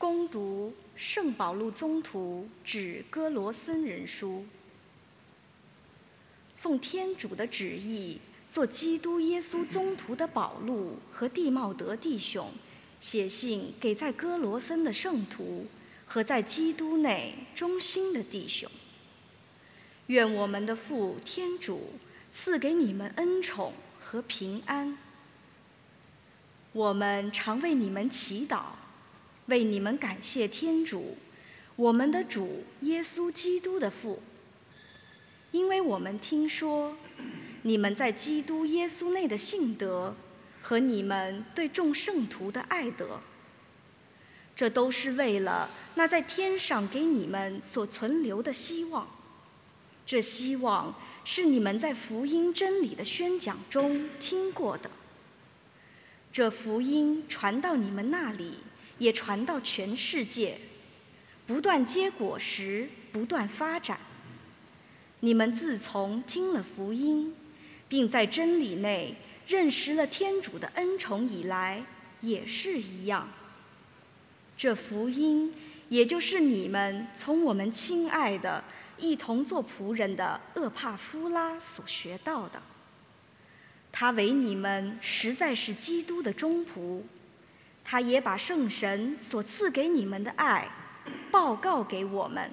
攻读圣保禄宗徒指哥罗森人书，奉天主的旨意，做基督耶稣宗徒的保禄和蒂茂德弟兄，写信给在哥罗森的圣徒和在基督内忠心的弟兄。愿我们的父天主赐给你们恩宠和平安。我们常为你们祈祷。为你们感谢天主，我们的主耶稣基督的父，因为我们听说你们在基督耶稣内的信德和你们对众圣徒的爱德，这都是为了那在天上给你们所存留的希望。这希望是你们在福音真理的宣讲中听过的，这福音传到你们那里。也传到全世界，不断结果实，不断发展。你们自从听了福音，并在真理内认识了天主的恩宠以来，也是一样。这福音，也就是你们从我们亲爱的、一同做仆人的厄帕夫拉所学到的。他为你们实在是基督的忠仆。他也把圣神所赐给你们的爱报告给我们。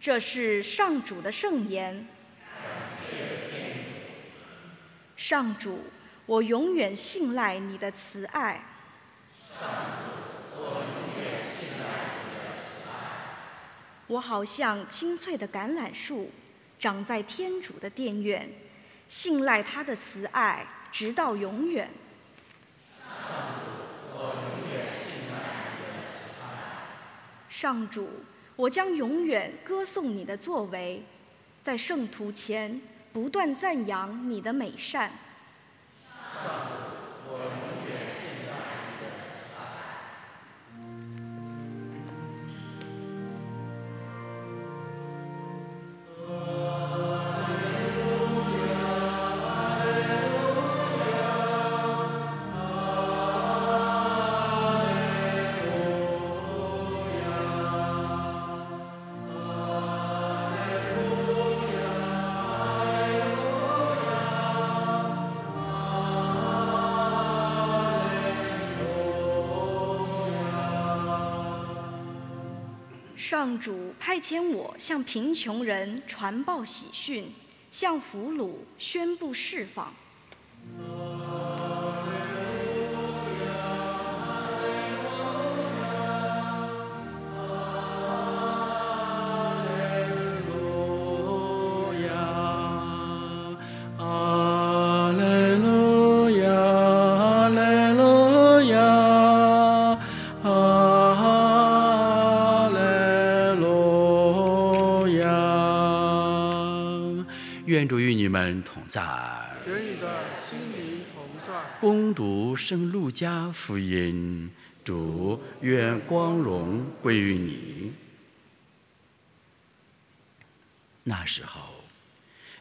这是上主的圣言。上主，我永远信赖你的慈爱。上主，我永远信赖你的慈爱。我好像青翠的橄榄树，长在天主的殿院，信赖他的慈爱，直到永远。上主，我将永远歌颂你的作为，在圣徒前不断赞扬你的美善。上主派遣我向贫穷人传报喜讯，向俘虏宣布释放。人同在，攻读圣路加福音，主愿光荣归于你。那时候，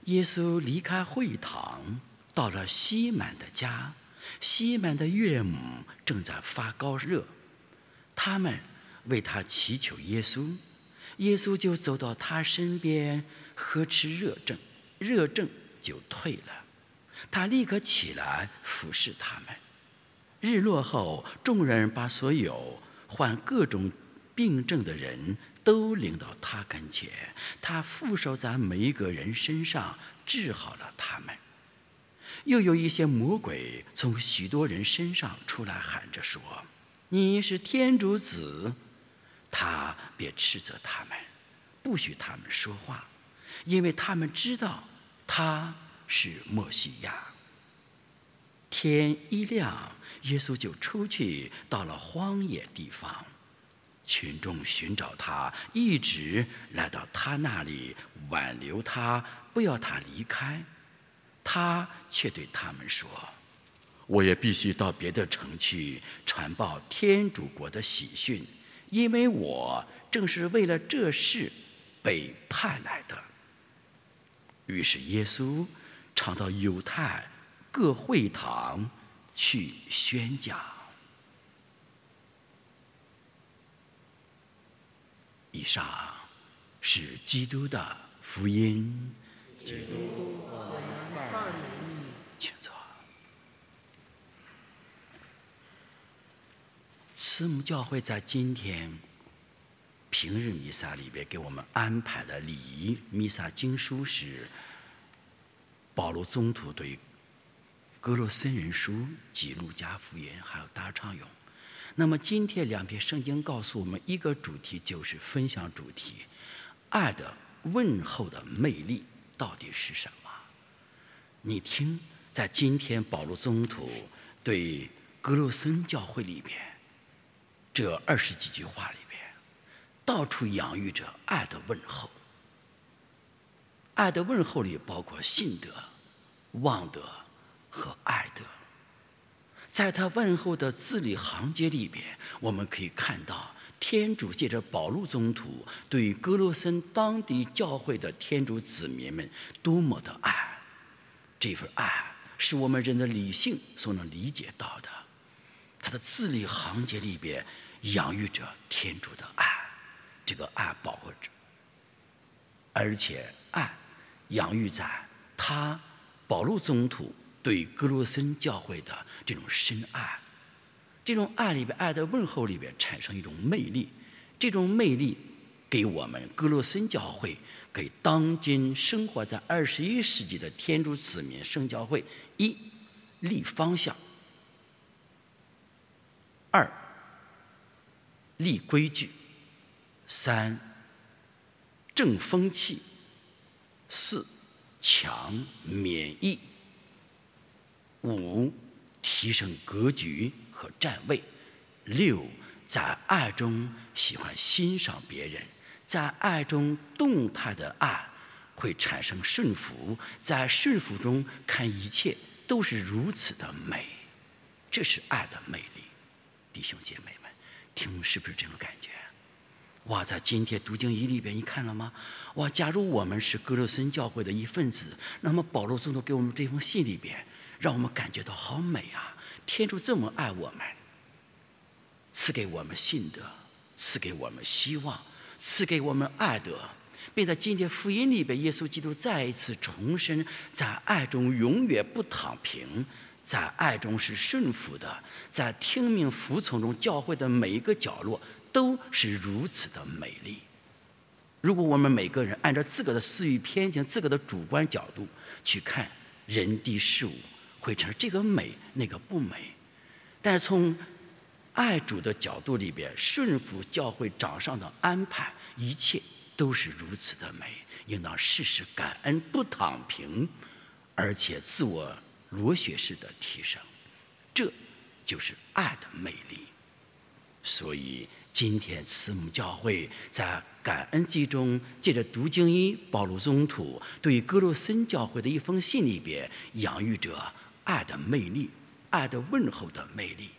耶稣离开会堂，到了西满的家。西满的岳母正在发高热，他们为他祈求耶稣，耶稣就走到他身边，呵斥热症，热症。就退了，他立刻起来服侍他们。日落后，众人把所有患各种病症的人都领到他跟前，他负手在每一个人身上治好了他们。又有一些魔鬼从许多人身上出来，喊着说：“你是天主子。”他便斥责他们，不许他们说话，因为他们知道。他是墨西亚。天一亮，耶稣就出去到了荒野地方，群众寻找他，一直来到他那里挽留他，不要他离开。他却对他们说：“我也必须到别的城去传报天主国的喜讯，因为我正是为了这事被派来的。”于是耶稣常到犹太各会堂去宣讲。以上是基督的福音。基督啊，赞美你！请坐。慈母教会在今天。平日弥撒里边给我们安排的礼仪弥撒经书是保罗宗徒对哥罗森人书及路加福音还有大唱咏。那么今天两篇圣经告诉我们一个主题，就是分享主题：爱的问候的魅力到底是什么？你听，在今天保罗宗徒对格罗森教会里边这二十几句话里，到处养育着爱的问候。爱的问候里包括信德、望德和爱德。在他问候的字里行间里边，我们可以看到天主借着保禄宗徒对格罗森当地教会的天主子民们多么的爱。这份爱是我们人的理性所能理解到的。他的字里行间里边养育着天主的爱，这个爱保护着，而且爱养育在他保禄宗徒。对格罗森教会的这种深爱，这种爱里边爱的问候里边产生一种魅力，这种魅力给我们格罗森教会，给当今生活在二十一世纪的天主子民圣教会一立方向，二立规矩，三正风气，四强免疫。五，提升格局和站位；六，在爱中喜欢欣赏别人，在爱中动态的爱会产生顺服，在顺服中看一切都是如此的美，这是爱的魅力。弟兄姐妹们，听是不是这种感觉？哇，在今天读经仪里边，你看了吗？哇，假如我们是格罗森教会的一份子，那么保罗宗徒给我们这封信里边。让我们感觉到好美啊！天主这么爱我们，赐给我们信德，赐给我们希望，赐给我们爱德，并在今天福音里边，耶稣基督再一次重申，在爱中永远不躺平，在爱中是顺服的，在听命服从中，教会的每一个角落都是如此的美丽。如果我们每个人按照自个的私欲偏见、自个的主观角度去看人地事物，会成这个美，那个不美。但是从爱主的角度里边，顺服教会掌上的安排，一切都是如此的美。应当时时感恩，不躺平，而且自我螺旋式的提升，这就是爱的魅力。所以今天慈母教会在感恩季中，借着读经一保罗宗徒对格罗森教会的一封信里边，养育着。爱的魅力，爱的问候的魅力，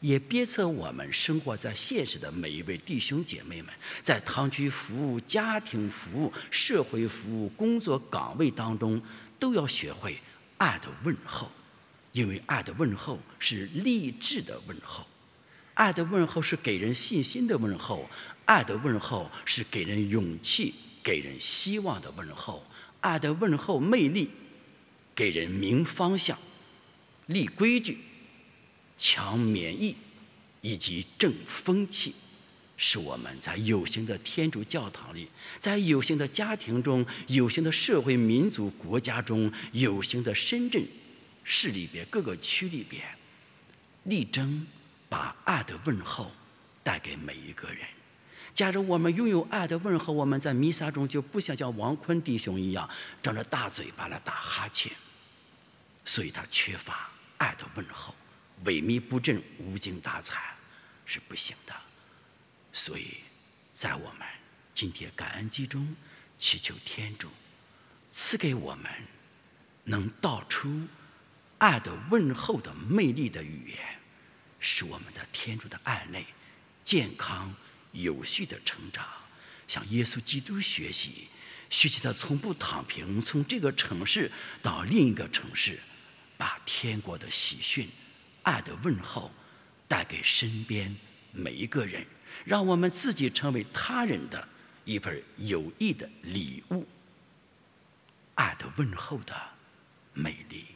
也鞭策我们生活在现实的每一位弟兄姐妹们，在堂区服务、家庭服务、社会服务、工作岗位当中，都要学会爱的问候，因为爱的问候是励志的问候，爱的问候是给人信心的问候，爱的问候是给人勇气、给人希望的问候，爱的问候魅力，给人明方向。立规矩、强免疫以及正风气，是我们在有形的天主教堂里，在有形的家庭中、有形的社会民族国家中、有形的深圳市里边各个区里边，力争把爱的问候带给每一个人。假如我们拥有爱的问候，我们在弥撒中就不像像王坤弟兄一样张着大嘴巴来打哈欠，所以他缺乏。爱的问候，萎靡不振、无精打采是不行的。所以，在我们今天感恩集中，祈求天主赐给我们能道出爱的问候的魅力的语言，使我们的天主的爱内健康有序的成长，向耶稣基督学习，学习他从不躺平，从这个城市到另一个城市。把天国的喜讯、爱的问候带给身边每一个人，让我们自己成为他人的一份有益的礼物，爱的问候的美丽。